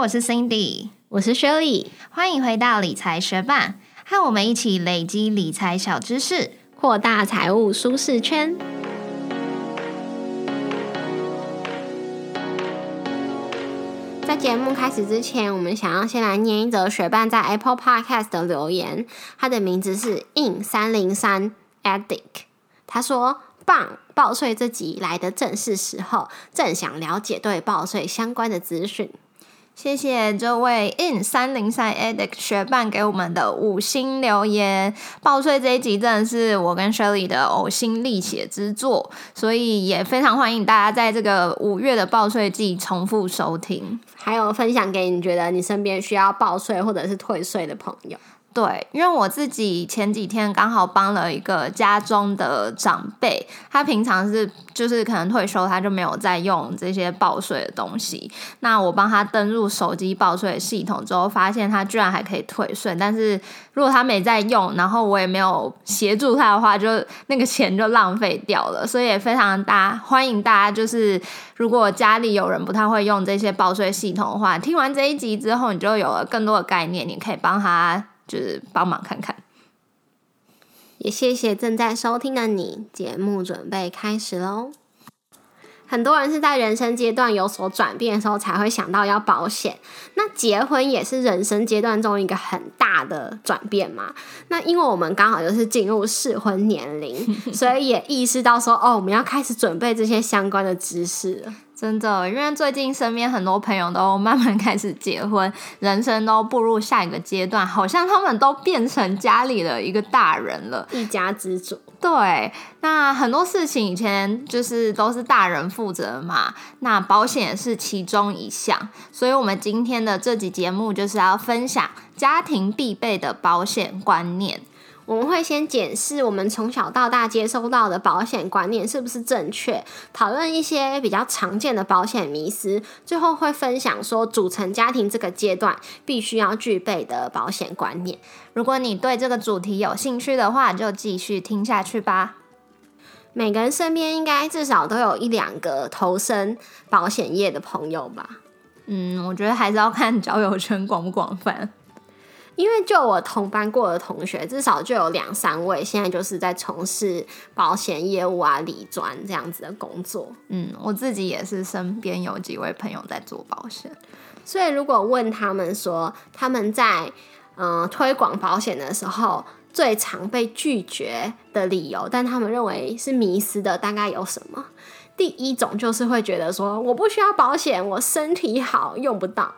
我是 Cindy，我是 Shirley，欢迎回到理财学霸，和我们一起累积理财小知识，扩大财务舒适圈。在节目开始之前，我们想要先来念一则学伴在 Apple Podcast 的留言，他的名字是 in 三零三 addict，他说。棒！报税这集来的正是时候，正想了解对报税相关的资讯。谢谢这位 in 三零三 edic 学伴给我们的五星留言。报税这一集真的是我跟 Shirley 的呕心沥血之作，所以也非常欢迎大家在这个五月的报税季重复收听，还有分享给你觉得你身边需要报税或者是退税的朋友。对，因为我自己前几天刚好帮了一个家中的长辈，他平常是就是可能退休，他就没有在用这些报税的东西。那我帮他登入手机报税系统之后，发现他居然还可以退税。但是如果他没在用，然后我也没有协助他的话，就那个钱就浪费掉了。所以也非常大欢迎大家，就是如果家里有人不太会用这些报税系统的话，听完这一集之后，你就有了更多的概念，你可以帮他。就是帮忙看看，也谢谢正在收听的你。节目准备开始喽！很多人是在人生阶段有所转变的时候，才会想到要保险。那结婚也是人生阶段中一个很大的转变嘛？那因为我们刚好就是进入适婚年龄，所以也意识到说，哦，我们要开始准备这些相关的知识了。真的，因为最近身边很多朋友都慢慢开始结婚，人生都步入下一个阶段，好像他们都变成家里的一个大人了，一家之主。对，那很多事情以前就是都是大人负责嘛，那保险也是其中一项，所以我们今天的这集节目就是要分享家庭必备的保险观念。我们会先检视我们从小到大接收到的保险观念是不是正确，讨论一些比较常见的保险迷思，最后会分享说组成家庭这个阶段必须要具备的保险观念。如果你对这个主题有兴趣的话，就继续听下去吧。每个人身边应该至少都有一两个投身保险业的朋友吧？嗯，我觉得还是要看交友圈广不广泛。因为就我同班过的同学，至少就有两三位现在就是在从事保险业务啊、理专这样子的工作。嗯，我自己也是身边有几位朋友在做保险，所以如果问他们说他们在嗯推广保险的时候最常被拒绝的理由，但他们认为是迷失的，大概有什么？第一种就是会觉得说我不需要保险，我身体好用不到。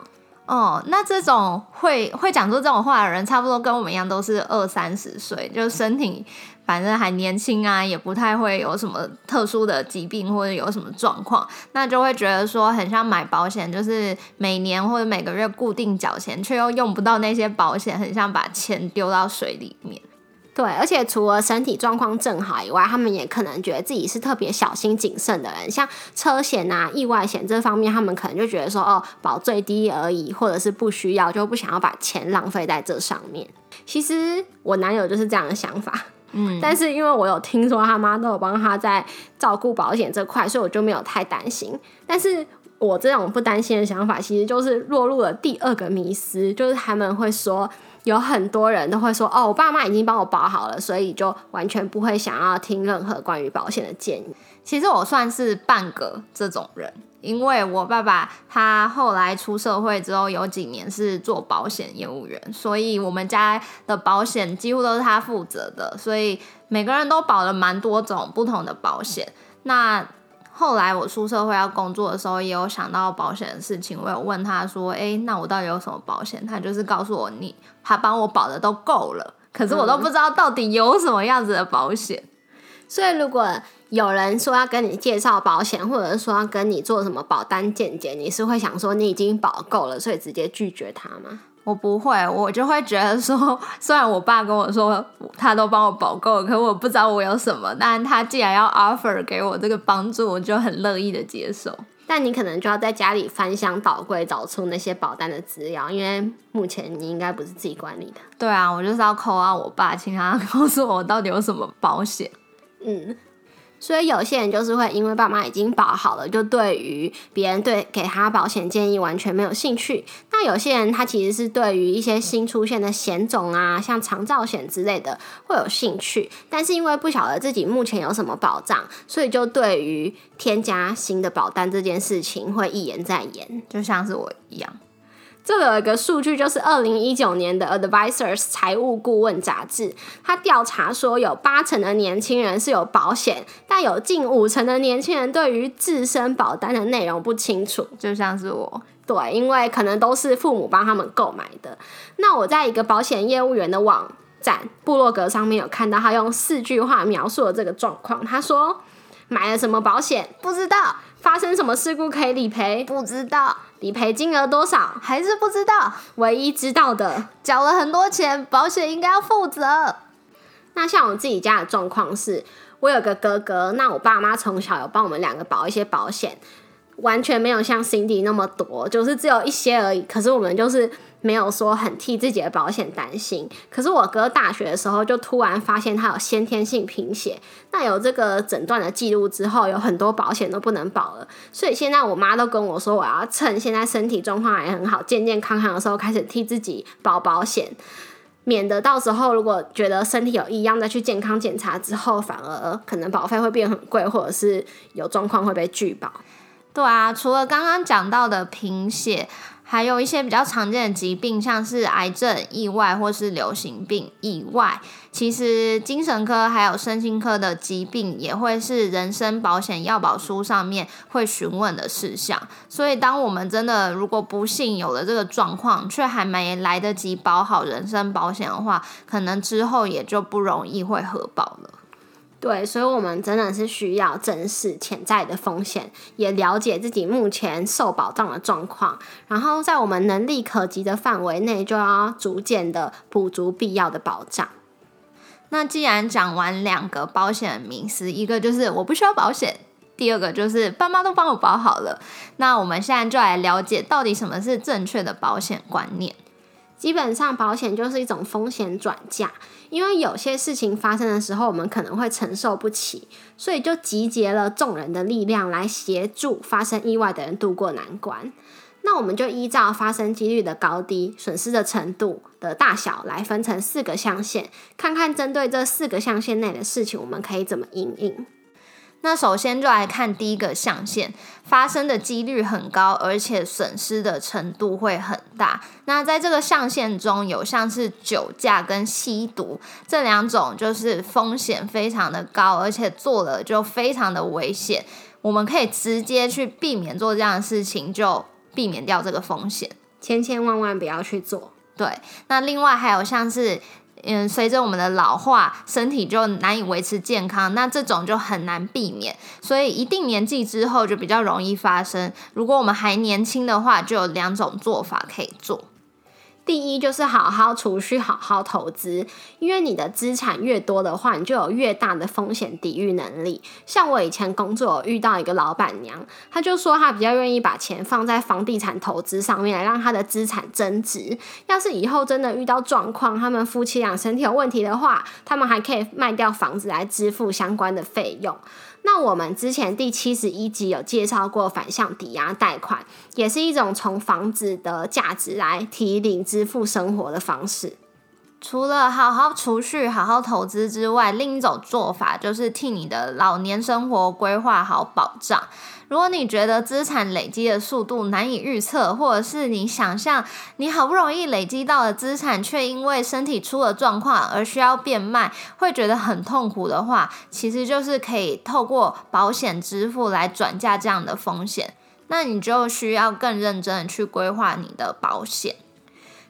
哦，那这种会会讲出这种话的人，差不多跟我们一样，都是二三十岁，就身体反正还年轻啊，也不太会有什么特殊的疾病或者有什么状况，那就会觉得说很像买保险，就是每年或者每个月固定缴钱，却又用不到那些保险，很像把钱丢到水里面。对，而且除了身体状况正好以外，他们也可能觉得自己是特别小心谨慎的人。像车险啊、意外险这方面，他们可能就觉得说，哦，保最低而已，或者是不需要，就不想要把钱浪费在这上面。其实我男友就是这样的想法，嗯，但是因为我有听说他妈都有帮他在照顾保险这块，所以我就没有太担心。但是我这种不担心的想法，其实就是落入了第二个迷思，就是他们会说。有很多人都会说：“哦，我爸妈已经帮我保好了，所以就完全不会想要听任何关于保险的建议。”其实我算是半个这种人，因为我爸爸他后来出社会之后有几年是做保险业务员，所以我们家的保险几乎都是他负责的，所以每个人都保了蛮多种不同的保险。那后来我出社会要工作的时候，也有想到保险的事情。我有问他说：“哎，那我到底有什么保险？”他就是告诉我：“你他帮我保的都够了。”可是我都不知道到底有什么样子的保险。所以如果有人说要跟你介绍保险，或者是说要跟你做什么保单见解，你是会想说你已经保够了，所以直接拒绝他吗？我不会，我就会觉得说，虽然我爸跟我说他都帮我保够，可我不知道我有什么，但他既然要 offer 给我这个帮助，我就很乐意的接受。但你可能就要在家里翻箱倒柜找出那些保单的资料，因为目前你应该不是自己管理的。对啊，我就是要扣啊我爸，请他告诉我到底有什么保险。嗯。所以有些人就是会因为爸妈已经保好了，就对于别人对给他保险建议完全没有兴趣。那有些人他其实是对于一些新出现的险种啊，像长照险之类的会有兴趣，但是因为不晓得自己目前有什么保障，所以就对于添加新的保单这件事情会一言再言，就像是我一样。这有一个数据，就是二零一九年的 Advisors 财务顾问杂志，他调查说，有八成的年轻人是有保险，但有近五成的年轻人对于自身保单的内容不清楚。就像是我，对，因为可能都是父母帮他们购买的。那我在一个保险业务员的网站部落格上面有看到，他用四句话描述了这个状况。他说：买了什么保险？不知道。发生什么事故可以理赔？不知道。理赔金额多少？还是不知道。唯一知道的，缴了很多钱，保险应该要负责。那像我自己家的状况是，我有个哥哥，那我爸妈从小有帮我们两个保一些保险。完全没有像 Cindy 那么多，就是只有一些而已。可是我们就是没有说很替自己的保险担心。可是我哥大学的时候就突然发现他有先天性贫血，那有这个诊断的记录之后，有很多保险都不能保了。所以现在我妈都跟我说，我要趁现在身体状况还很好、健健康康的时候开始替自己保保险，免得到时候如果觉得身体有异样再去健康检查之后，反而可能保费会变很贵，或者是有状况会被拒保。对啊，除了刚刚讲到的贫血，还有一些比较常见的疾病，像是癌症、意外或是流行病以外，其实精神科还有身心科的疾病也会是人身保险要保书上面会询问的事项。所以，当我们真的如果不幸有了这个状况，却还没来得及保好人身保险的话，可能之后也就不容易会核保了。对，所以，我们真的是需要正视潜在的风险，也了解自己目前受保障的状况，然后在我们能力可及的范围内，就要逐渐的补足必要的保障。那既然讲完两个保险名词，一个就是我不需要保险，第二个就是爸妈都帮我保好了。那我们现在就来了解到底什么是正确的保险观念。基本上，保险就是一种风险转嫁。因为有些事情发生的时候，我们可能会承受不起，所以就集结了众人的力量来协助发生意外的人度过难关。那我们就依照发生几率的高低、损失的程度的大小来分成四个象限，看看针对这四个象限内的事情，我们可以怎么应应。那首先就来看第一个象限，发生的几率很高，而且损失的程度会很大。那在这个象限中有像是酒驾跟吸毒这两种，就是风险非常的高，而且做了就非常的危险。我们可以直接去避免做这样的事情，就避免掉这个风险，千千万万不要去做。对，那另外还有像是。嗯，随着我们的老化，身体就难以维持健康，那这种就很难避免，所以一定年纪之后就比较容易发生。如果我们还年轻的话，就有两种做法可以做。第一就是好好储蓄，好好投资，因为你的资产越多的话，你就有越大的风险抵御能力。像我以前工作遇到一个老板娘，她就说她比较愿意把钱放在房地产投资上面，来让她的资产增值。要是以后真的遇到状况，他们夫妻俩身体有问题的话，他们还可以卖掉房子来支付相关的费用。那我们之前第七十一集有介绍过反向抵押贷款，也是一种从房子的价值来提领支付生活的方式。除了好好储蓄、好好投资之外，另一种做法就是替你的老年生活规划好保障。如果你觉得资产累积的速度难以预测，或者是你想象你好不容易累积到的资产，却因为身体出了状况而需要变卖，会觉得很痛苦的话，其实就是可以透过保险支付来转嫁这样的风险。那你就需要更认真的去规划你的保险。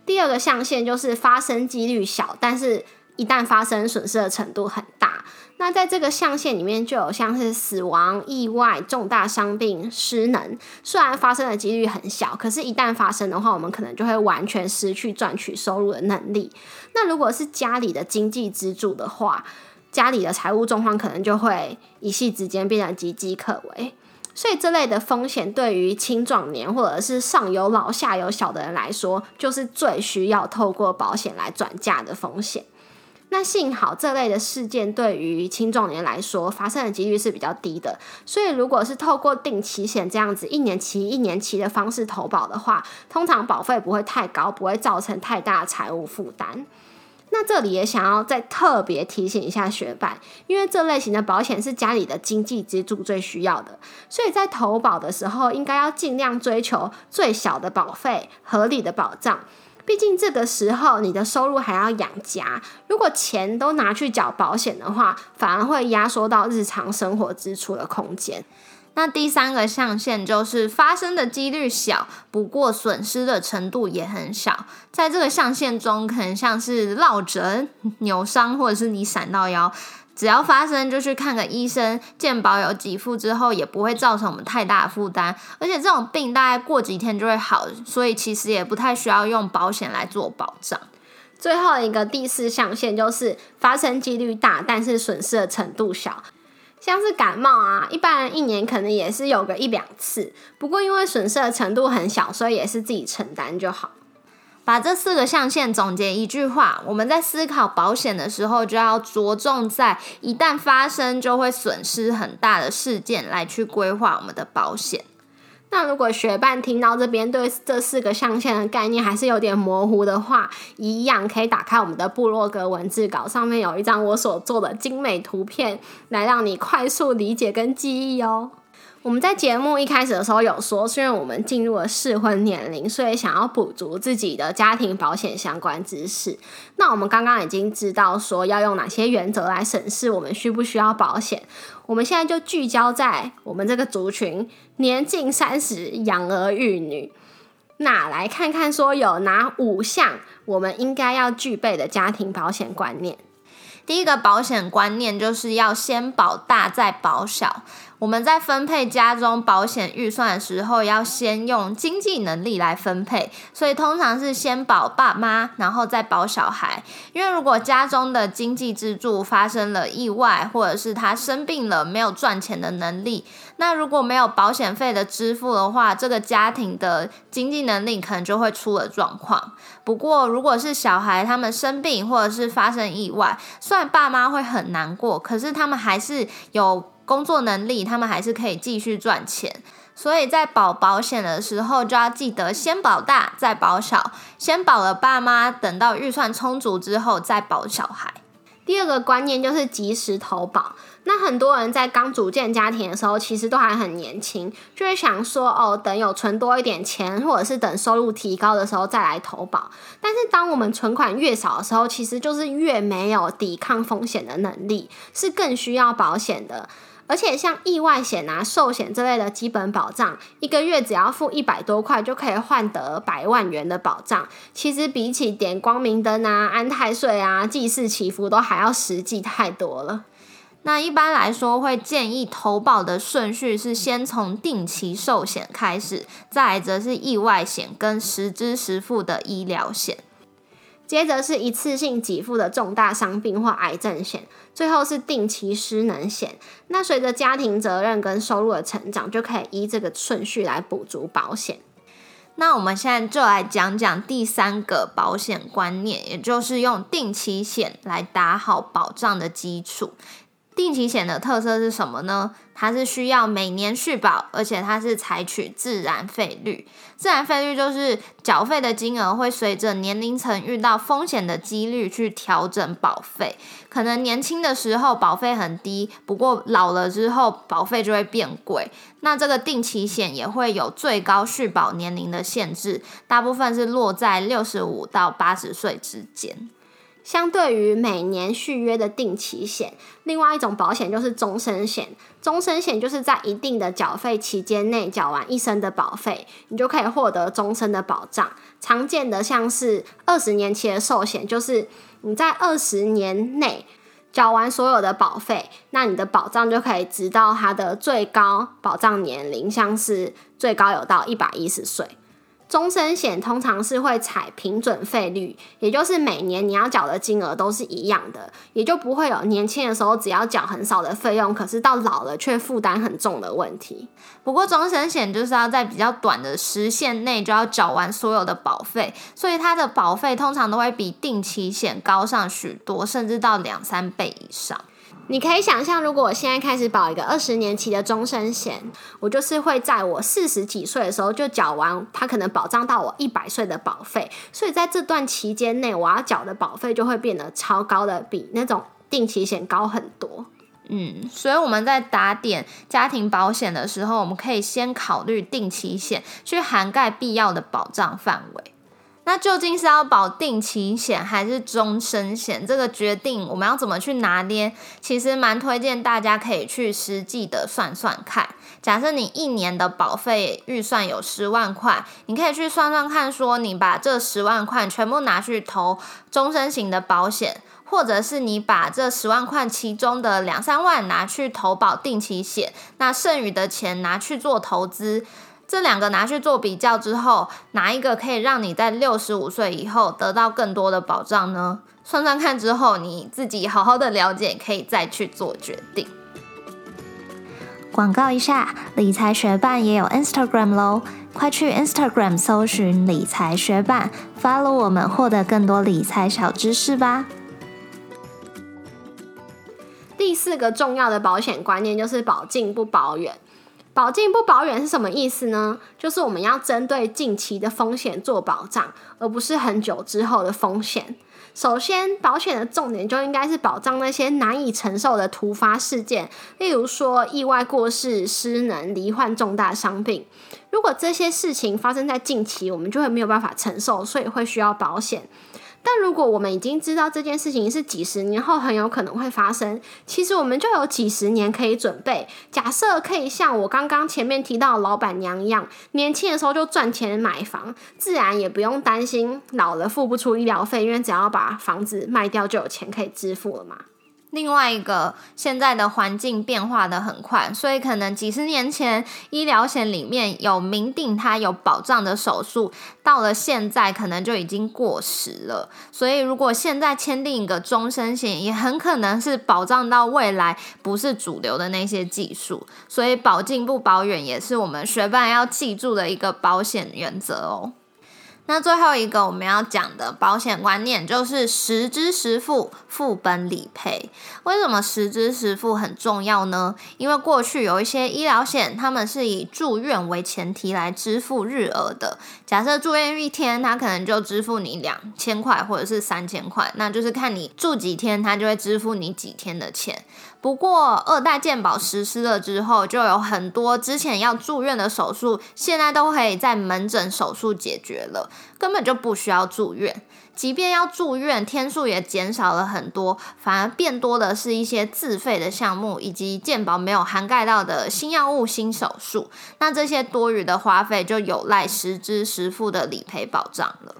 第二个象限就是发生几率小，但是一旦发生，损失的程度很大。那在这个象限里面，就有像是死亡、意外、重大伤病、失能。虽然发生的几率很小，可是，一旦发生的话，我们可能就会完全失去赚取收入的能力。那如果是家里的经济支柱的话，家里的财务状况可能就会一夕之间变得岌岌可危。所以，这类的风险对于青壮年或者是上有老下有小的人来说，就是最需要透过保险来转嫁的风险。那幸好这类的事件对于青壮年来说发生的几率是比较低的，所以如果是透过定期险这样子一年期一年期的方式投保的话，通常保费不会太高，不会造成太大的财务负担。那这里也想要再特别提醒一下学伴，因为这类型的保险是家里的经济支柱最需要的，所以在投保的时候应该要尽量追求最小的保费、合理的保障。毕竟这个时候你的收入还要养家，如果钱都拿去缴保险的话，反而会压缩到日常生活支出的空间。那第三个象限就是发生的几率小，不过损失的程度也很小。在这个象限中，可能像是落枕、扭伤，或者是你闪到腰，只要发生就去看个医生，健保有给付之后，也不会造成我们太大的负担。而且这种病大概过几天就会好，所以其实也不太需要用保险来做保障。最后一个第四象限就是发生几率大，但是损失的程度小。像是感冒啊，一般人一年可能也是有个一两次，不过因为损失的程度很小，所以也是自己承担就好。把这四个象限总结一句话：我们在思考保险的时候，就要着重在一旦发生就会损失很大的事件来去规划我们的保险。那如果学伴听到这边对这四个象限的概念还是有点模糊的话，一样可以打开我们的部落格文字稿，上面有一张我所做的精美图片，来让你快速理解跟记忆哦。我们在节目一开始的时候有说，虽然我们进入了适婚年龄，所以想要补足自己的家庭保险相关知识。那我们刚刚已经知道说要用哪些原则来审视我们需不需要保险。我们现在就聚焦在我们这个族群，年近三十，养儿育女。那来看看说有哪五项我们应该要具备的家庭保险观念。第一个保险观念就是要先保大再保小。我们在分配家中保险预算的时候，要先用经济能力来分配，所以通常是先保爸妈，然后再保小孩。因为如果家中的经济支柱发生了意外，或者是他生病了，没有赚钱的能力，那如果没有保险费的支付的话，这个家庭的经济能力可能就会出了状况。不过，如果是小孩他们生病或者是发生意外，虽然爸妈会很难过，可是他们还是有。工作能力，他们还是可以继续赚钱，所以在保保险的时候就要记得先保大再保小，先保了爸妈，等到预算充足之后再保小孩。第二个观念就是及时投保。那很多人在刚组建家庭的时候，其实都还很年轻，就会想说哦，等有存多一点钱，或者是等收入提高的时候再来投保。但是当我们存款越少的时候，其实就是越没有抵抗风险的能力，是更需要保险的。而且像意外险啊、寿险这类的基本保障，一个月只要付一百多块就可以换得百万元的保障。其实比起点光明灯啊、安太岁啊、祭祀祈福都还要实际太多了。那一般来说，会建议投保的顺序是先从定期寿险开始，再则是意外险跟实支实付的医疗险。接着是一次性给付的重大伤病或癌症险，最后是定期失能险。那随着家庭责任跟收入的成长，就可以依这个顺序来补足保险。那我们现在就来讲讲第三个保险观念，也就是用定期险来打好保障的基础。定期险的特色是什么呢？它是需要每年续保，而且它是采取自然费率。自然费率就是缴费的金额会随着年龄层遇到风险的几率去调整保费。可能年轻的时候保费很低，不过老了之后保费就会变贵。那这个定期险也会有最高续保年龄的限制，大部分是落在六十五到八十岁之间。相对于每年续约的定期险，另外一种保险就是终身险。终身险就是在一定的缴费期间内缴完一生的保费，你就可以获得终身的保障。常见的像是二十年期的寿险，就是你在二十年内缴完所有的保费，那你的保障就可以直到它的最高保障年龄，像是最高有到一百一十岁。终身险通常是会采平准费率，也就是每年你要缴的金额都是一样的，也就不会有年轻的时候只要缴很少的费用，可是到老了却负担很重的问题。不过终身险就是要在比较短的时限内就要缴完所有的保费，所以它的保费通常都会比定期险高上许多，甚至到两三倍以上。你可以想象，如果我现在开始保一个二十年期的终身险，我就是会在我四十几岁的时候就缴完，它可能保障到我一百岁的保费，所以在这段期间内，我要缴的保费就会变得超高的，比那种定期险高很多。嗯，所以我们在打点家庭保险的时候，我们可以先考虑定期险，去涵盖必要的保障范围。那究竟是要保定期险还是终身险？这个决定我们要怎么去拿捏？其实蛮推荐大家可以去实际的算算看。假设你一年的保费预算有十万块，你可以去算算看，说你把这十万块全部拿去投终身型的保险，或者是你把这十万块其中的两三万拿去投保定期险，那剩余的钱拿去做投资。这两个拿去做比较之后，哪一个可以让你在六十五岁以后得到更多的保障呢？算算看之后，你自己好好的了解，可以再去做决定。广告一下，理财学办也有 Instagram 喽，快去 Instagram 搜寻理财学办，follow 我们，获得更多理财小知识吧。第四个重要的保险观念就是保近不保远。保近不保远是什么意思呢？就是我们要针对近期的风险做保障，而不是很久之后的风险。首先，保险的重点就应该是保障那些难以承受的突发事件，例如说意外过世、失能、罹患重大伤病。如果这些事情发生在近期，我们就会没有办法承受，所以会需要保险。但如果我们已经知道这件事情是几十年后很有可能会发生，其实我们就有几十年可以准备。假设可以像我刚刚前面提到的老板娘一样，年轻的时候就赚钱买房，自然也不用担心老了付不出医疗费，因为只要把房子卖掉就有钱可以支付了嘛。另外一个，现在的环境变化的很快，所以可能几十年前医疗险里面有明定它有保障的手术，到了现在可能就已经过时了。所以如果现在签订一个终身险，也很可能是保障到未来不是主流的那些技术。所以保近不保远，也是我们学伴要记住的一个保险原则哦。那最后一个我们要讲的保险观念就是实支实付付本理赔。为什么实支实付很重要呢？因为过去有一些医疗险，他们是以住院为前提来支付日额的。假设住院一天，他可能就支付你两千块或者是三千块，那就是看你住几天，他就会支付你几天的钱。不过二代健保实施了之后，就有很多之前要住院的手术，现在都可以在门诊手术解决了，根本就不需要住院。即便要住院，天数也减少了很多，反而变多的是一些自费的项目，以及健保没有涵盖到的新药物、新手术。那这些多余的花费，就有赖实支实付的理赔保障了。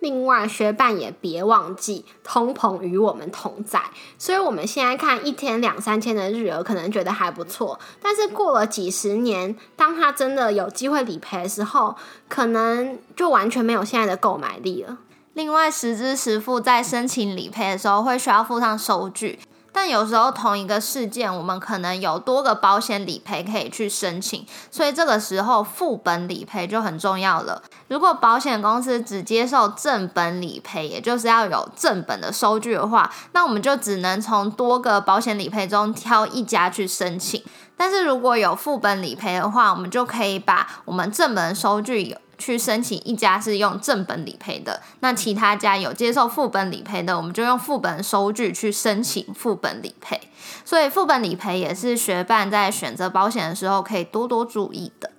另外，学伴也别忘记，通膨与我们同在。所以，我们现在看一天两三千的日额，可能觉得还不错。但是，过了几十年，当他真的有机会理赔的时候，可能就完全没有现在的购买力了。另外，实支实付在申请理赔的时候，会需要附上收据。但有时候同一个事件，我们可能有多个保险理赔可以去申请，所以这个时候副本理赔就很重要了。如果保险公司只接受正本理赔，也就是要有正本的收据的话，那我们就只能从多个保险理赔中挑一家去申请。但是如果有副本理赔的话，我们就可以把我们正本收据去申请一家是用正本理赔的，那其他家有接受副本理赔的，我们就用副本收据去申请副本理赔。所以副本理赔也是学伴在选择保险的时候可以多多注意的。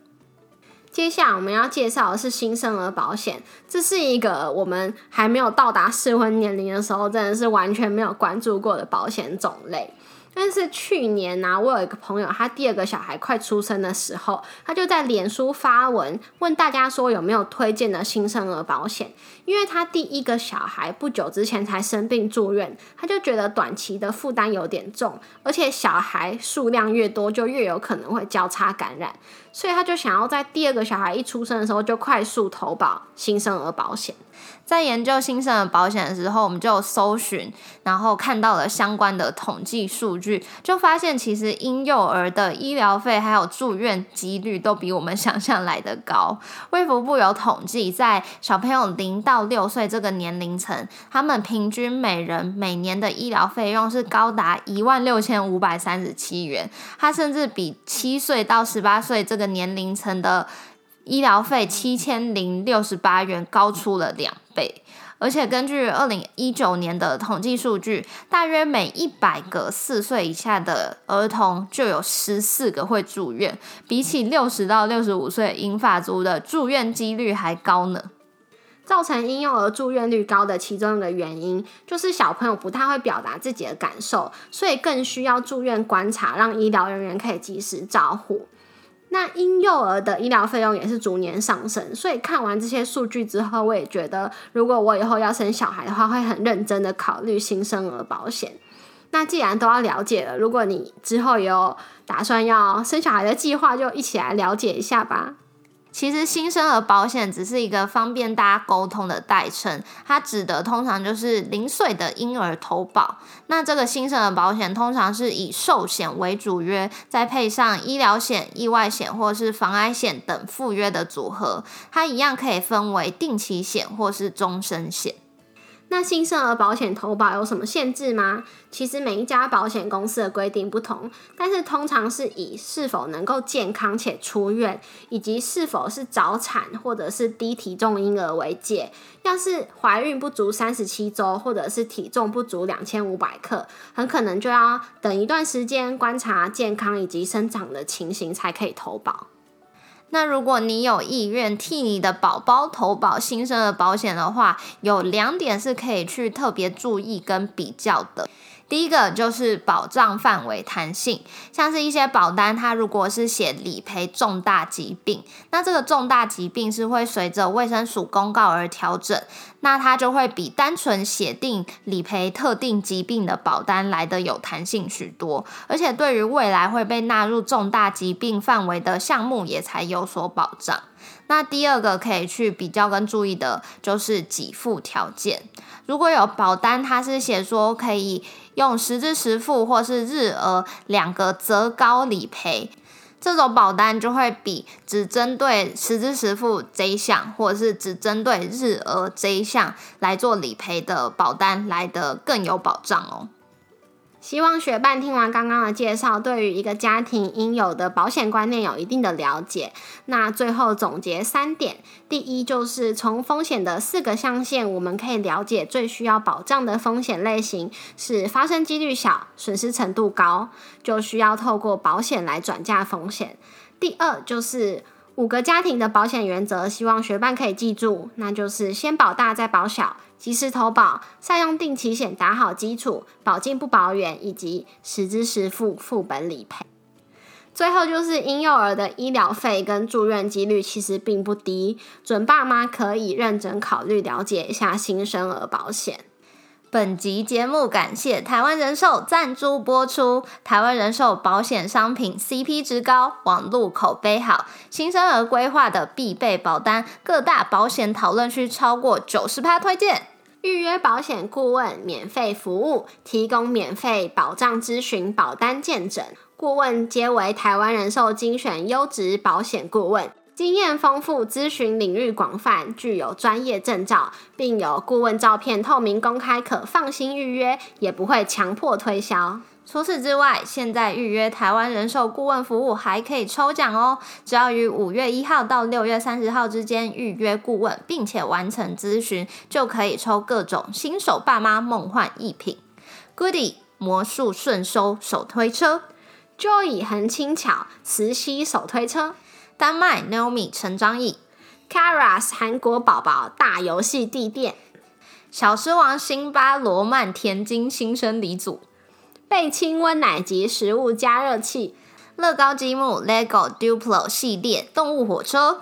接下来我们要介绍的是新生儿保险，这是一个我们还没有到达适婚年龄的时候，真的是完全没有关注过的保险种类。但是去年呢、我有一个朋友，他第二个小孩快出生的时候，他就在脸书发文问大家说有没有推荐的新生儿保险，因为他第一个小孩不久之前才生病住院，他就觉得短期的负担有点重，而且小孩数量越多，就越有可能会交叉感染，所以他就想要在第二个小孩一出生的时候就快速投保新生儿保险。在研究新生儿保险的时候，我们就搜寻，然后看到了相关的统计数据，就发现其实婴幼儿的医疗费还有住院几率都比我们想象来的高。卫福部有统计，在小朋友零到六岁这个年龄层，他们平均每人每年的医疗费用是高达一万六千五百三十七元，它甚至比七岁到十八岁这个年龄层的医疗费七千零六十八元高出了两倍，而且根据二零一九年的统计数据，大约每一百个四岁以下的儿童就有十四个会住院，比起六十到六十五岁银发族的住院几率还高呢。造成婴幼儿住院率高的其中一个原因，就是小朋友不太会表达自己的感受，所以更需要住院观察，让医疗人员可以及时照护。那婴幼儿的医疗费用也是逐年上升，所以看完这些数据之后，我也觉得，如果我以后要生小孩的话，会很认真的考虑新生儿保险。那既然都要了解了，如果你之后有打算要生小孩的计划，就一起来了解一下吧。其实新生儿保险只是一个方便大家沟通的代称，它指的通常就是零岁的婴儿投保。那这个新生儿保险通常是以寿险为主约，再配上医疗险、意外险或是防癌险等附约的组合。它一样可以分为定期险或是终身险。那新生儿保险投保有什么限制吗？其实每一家保险公司的规定不同，但是通常是以是否能够健康且出院，以及是否是早产或者是低体重婴儿为界。要是怀孕不足三十七周，或者是体重不足两千五百克，很可能就要等一段时间观察健康以及生长的情形才可以投保。那如果你有意愿替你的宝宝投保新生儿保险的话，有两点是可以去特别注意跟比较的。第一个就是保障范围弹性，像是一些保单，它如果是写理赔重大疾病，那这个重大疾病是会随着卫生署公告而调整，那它就会比单纯写定理赔特定疾病的保单来的有弹性许多，而且对于未来会被纳入重大疾病范围的项目也才有所保障。那第二个可以去比较跟注意的就是给付条件。如果有保单，它是写说可以用实支实付或是日额两个择高理赔，这种保单就会比只针对实支实付这一项，或者是只针对日额这一项来做理赔的保单来得更有保障哦。希望学伴听完刚刚的介绍，对于一个家庭应有的保险观念有一定的了解。那最后总结三点：第一，就是从风险的四个象限，我们可以了解最需要保障的风险类型是发生几率小、损失程度高，就需要透过保险来转嫁风险。第二，就是五个家庭的保险原则，希望学伴可以记住，那就是先保大再保小。及时投保，善用定期险打好基础，保近不保远，以及实支实付副本理赔。最后就是婴幼儿的医疗费跟住院几率其实并不低，准爸妈可以认真考虑了解一下新生儿保险。本集节目感谢台湾人寿赞助播出。台湾人寿保险商品 CP 值高，网路口碑好，新生儿规划的必备保单，各大保险讨论区超过九十趴推荐。预约保险顾问免费服务，提供免费保障咨询、保单见诊。顾问皆为台湾人寿精选优质保险顾问，经验丰富，咨询领域广泛，具有专业证照，并有顾问照片透明公开，可放心预约，也不会强迫推销。除此之外，现在预约台湾人寿顾问服务还可以抽奖哦！只要于五月一号到六月三十号之间预约顾问，并且完成咨询，就可以抽各种新手爸妈梦幻一品。：Goody 魔术顺收手推车、Joy 很轻巧磁吸手推车、丹麦 Nomi 成长椅、Karas 韩国宝宝大游戏地垫、小狮王辛巴罗曼田金新生理组。倍清温奶及食物加热器，乐高积木 LEGO Duplo 系列动物火车，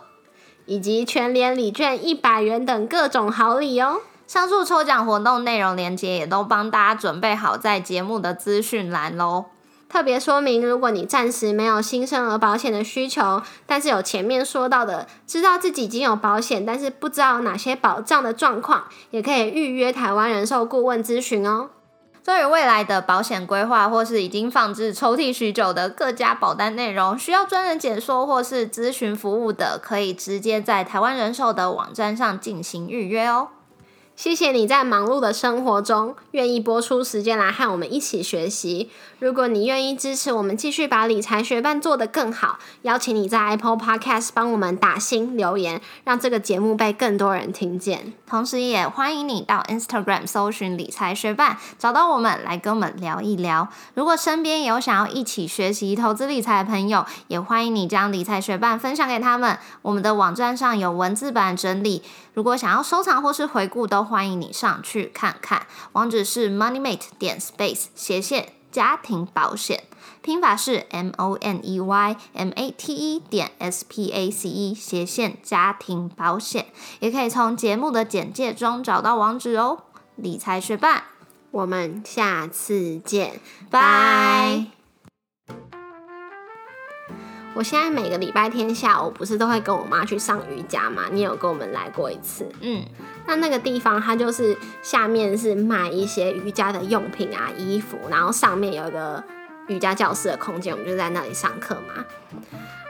以及全联礼券一百元等各种好礼哦。上述抽奖活动内容链接也都帮大家准备好在节目的资讯栏喽。特别说明，如果你暂时没有新生儿保险的需求，但是有前面说到的，知道自己已经有保险，但是不知道哪些保障的状况，也可以预约台湾人寿顾问咨询哦。对于未来的保险规划，或是已经放置抽屉许久的各家保单内容，需要专人解说或是咨询服务的，可以直接在台湾人寿的网站上进行预约哦。谢谢你在忙碌的生活中愿意播出时间来和我们一起学习。如果你愿意支持我们继续把理财学伴做得更好，邀请你在 Apple Podcast 帮我们打新留言，让这个节目被更多人听见。同时，也欢迎你到 Instagram 搜寻理财学伴，找到我们来跟我们聊一聊。如果身边有想要一起学习投资理财的朋友，也欢迎你将理财学伴分享给他们。我们的网站上有文字版整理，如果想要收藏或是回顾，都欢迎你上去看看。网址是 moneymate 点 space 斜线家庭保险，拼法是 m o n e y m a t e 点 s p a c e 斜线家庭保险，也可以从节目的简介中找到网址哦。理财学伴，我们下次见，拜。我现在每个礼拜天下午不是都会跟我妈去上瑜伽嘛？你有跟我们来过一次？嗯，那那个地方它就是下面是卖一些瑜伽的用品啊、衣服，然后上面有一个瑜伽教室的空间，我们就在那里上课嘛。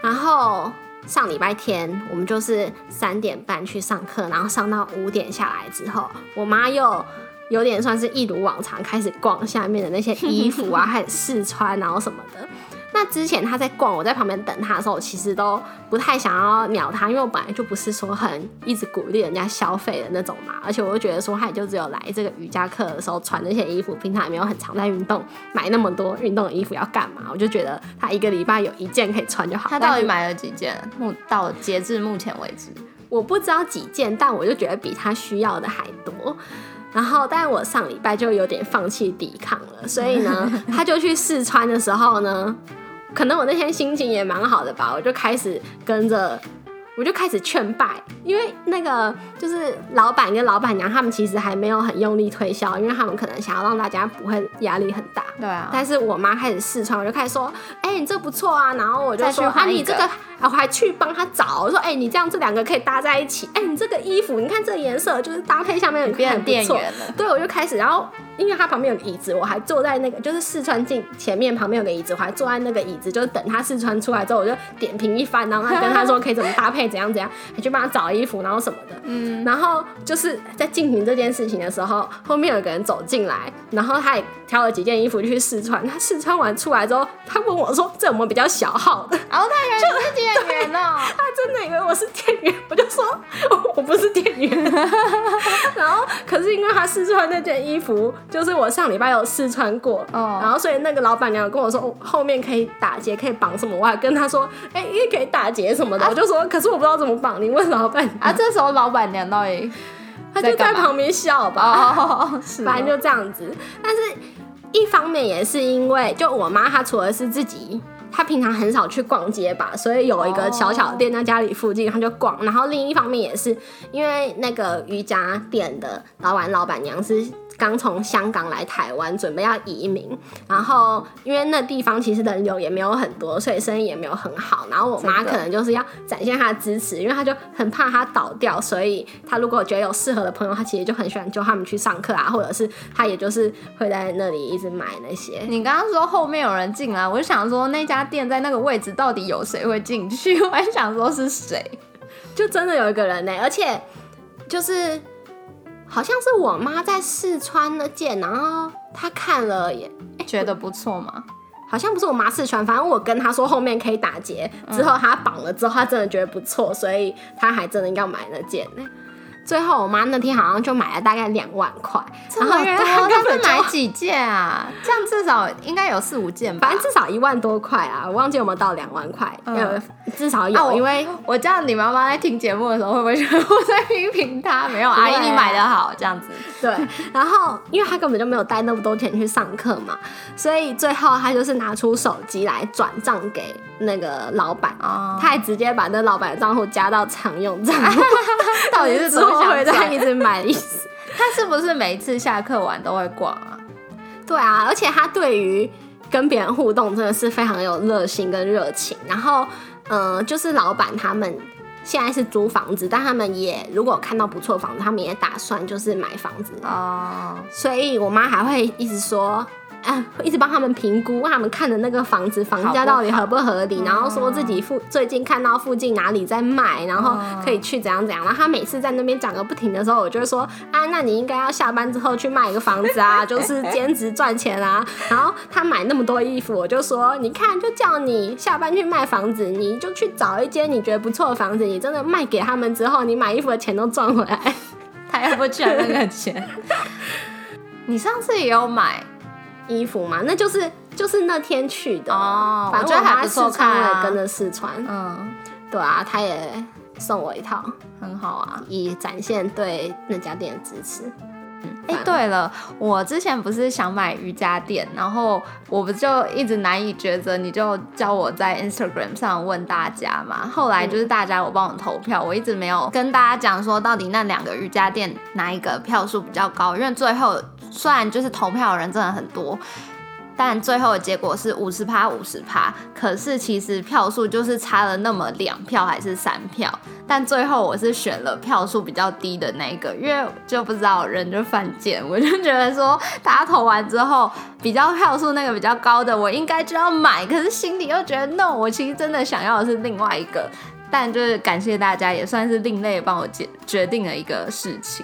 然后上礼拜天我们就是三点半去上课，然后上到五点下来之后，我妈又有点算是一如往常开始逛下面的那些衣服啊，开始试穿，然后什么的。那之前他在逛，我在旁边等他的时候，我其实都不太想要鸟他，因为我本来就不是说很一直鼓励人家消费的那种嘛。而且我就觉得说，他也就只有来这个瑜伽课的时候穿那些衣服，平常也没有很常在运动，买那么多运动的衣服要干嘛？我就觉得他一个礼拜有一件可以穿就好。他到底买了几件？目到截至目前为止，我不知道几件，但我就觉得比他需要的还多。然后，但是我上礼拜就有点放弃抵抗了，所以呢，他就去试穿的时候呢。可能我那天心情也蛮好的吧，我就开始跟着，我就开始劝败，因为那个就是老板跟老板娘他们其实还没有很用力推销，因为他们可能想要让大家不会压力很大。对啊。但是我妈开始试穿，我就开始说：“哎，你这不错啊。”然后我就说：“啊，你这个……啊，我还去帮他找，我说：哎，你这样这两个可以搭在一起。哎，你这个衣服，你看这个颜色就是搭配下面很变不错。对，我就开始，然后。因为他旁边有个椅子，我还坐在那个就是试穿镜前面旁边有个椅子，我还坐在那个椅子，就是等他试穿出来之后，我就点评一番，然后跟他说可以怎么搭配，怎样怎样，还去帮他找衣服，然后什么的。嗯。然后就是在进行这件事情的时候，后面有个人走进来，然后他也挑了几件衣服去试穿。他试穿完出来之后，他问我说：“这有没有比较小号的？”然后他以为是店员哦，他真的以为我是店员，我就说 我不是店员。然后可是因为他试穿那件衣服，就是我上礼拜。有试穿过，然后所以那个老板娘跟我说后面可以打结，可以绑什么？我还跟他说，哎，也可以打结什么的。我就说，可是我不知道怎么绑，你问老板啊。这时候老板娘到底他就在旁边笑吧，反正就这样子。但是一方面也是因为，就我妈她除了是自己，他平常很少去逛街吧，所以有一个小小店在家里附近，他就逛。然后另一方面也是因为那个瑜伽店的老板老板娘是。刚从香港来台湾，准备要移民，然后因为那地方其实人流也没有很多，所以生意也没有很好。然后我妈可能就是要展现她的支持，因为她就很怕她倒掉，所以她如果觉得有适合的朋友，她其实就很喜欢叫他们去上课啊，或者是她也就是会在那里一直买那些。你刚刚说后面有人进来，我就想说那家店在那个位置到底有谁会进去？我还想说是谁，就真的有一个人呢，而且就是。好像是我妈在试穿那件，然后她看了也觉得不错嘛。好像不是我妈试穿，反正我跟她说后面可以打结，之后她绑了之后，她真的觉得不错，所以她还真的要买那件呢。最后我妈那天好像就买了大概两万块，然后她根本就是买几件啊？这样至少应该有四五件吧反？正至少一万多块啊，我忘记有没有到两万块，嗯呃，至少有，啊我因为我这样，你妈妈在听节目的时候，会不会觉得我在批评她？没有，阿姨你买的好，这样子。对，然后因为她根本就没有带那么多钱去上课嘛，所以最后她就是拿出手机来转账给那个老板。哦，他还直接把那老板的账户加到常用账户，到底是之后多想赚会再一直买的意思。他是不是每一次下课完都会逛啊？对啊，而且他对于跟别人互动真的是非常有热心跟热情。然后，嗯、就是老板他们现在是租房子，但他们也如果看到不错房子，他们也打算就是买房子。哦，所以我妈还会一直说。啊，会一直帮他们评估他们看的那个房子房价到底合不合理，然后说自己附最近看到附近哪里在卖，然后可以去怎样怎样。然后他每次在那边讲个不停的时候，我就会说啊，那你应该要下班之后去卖一个房子啊，就是兼职赚钱啊。然后他买那么多衣服，我就说你看，就叫你下班去卖房子，你就去找一间你觉得不错的房子，你真的卖给他们之后，你买衣服的钱都赚回来。他又不赚那个钱。你上次也有买衣服嘛，那就是就是那天去的哦反正还妈不错试穿看啊我也跟着试穿，嗯，对啊，他也送我一套，很好啊。以展现对那家店的支持。哎、对了，我之前不是想买瑜伽垫，然后我不就一直难以抉择，你就教我在 Instagram 上问大家嘛。后来就是大家有帮我投票，我一直没有跟大家讲说到底那两个瑜伽垫哪一个票数比较高，因为最后虽然就是投票的人真的很多。但最后的结果是五十趴五十趴，可是其实票数就是差了那么两票还是三票，但最后我是选了票数比较低的那个，因为就不知道人就犯贱，我就觉得说大家投完之后，比较票数那个比较高的，我应该就要买，可是心里又觉得 no，我其实真的想要的是另外一个，但就是感谢大家，也算是另类帮我决决定了一个事情。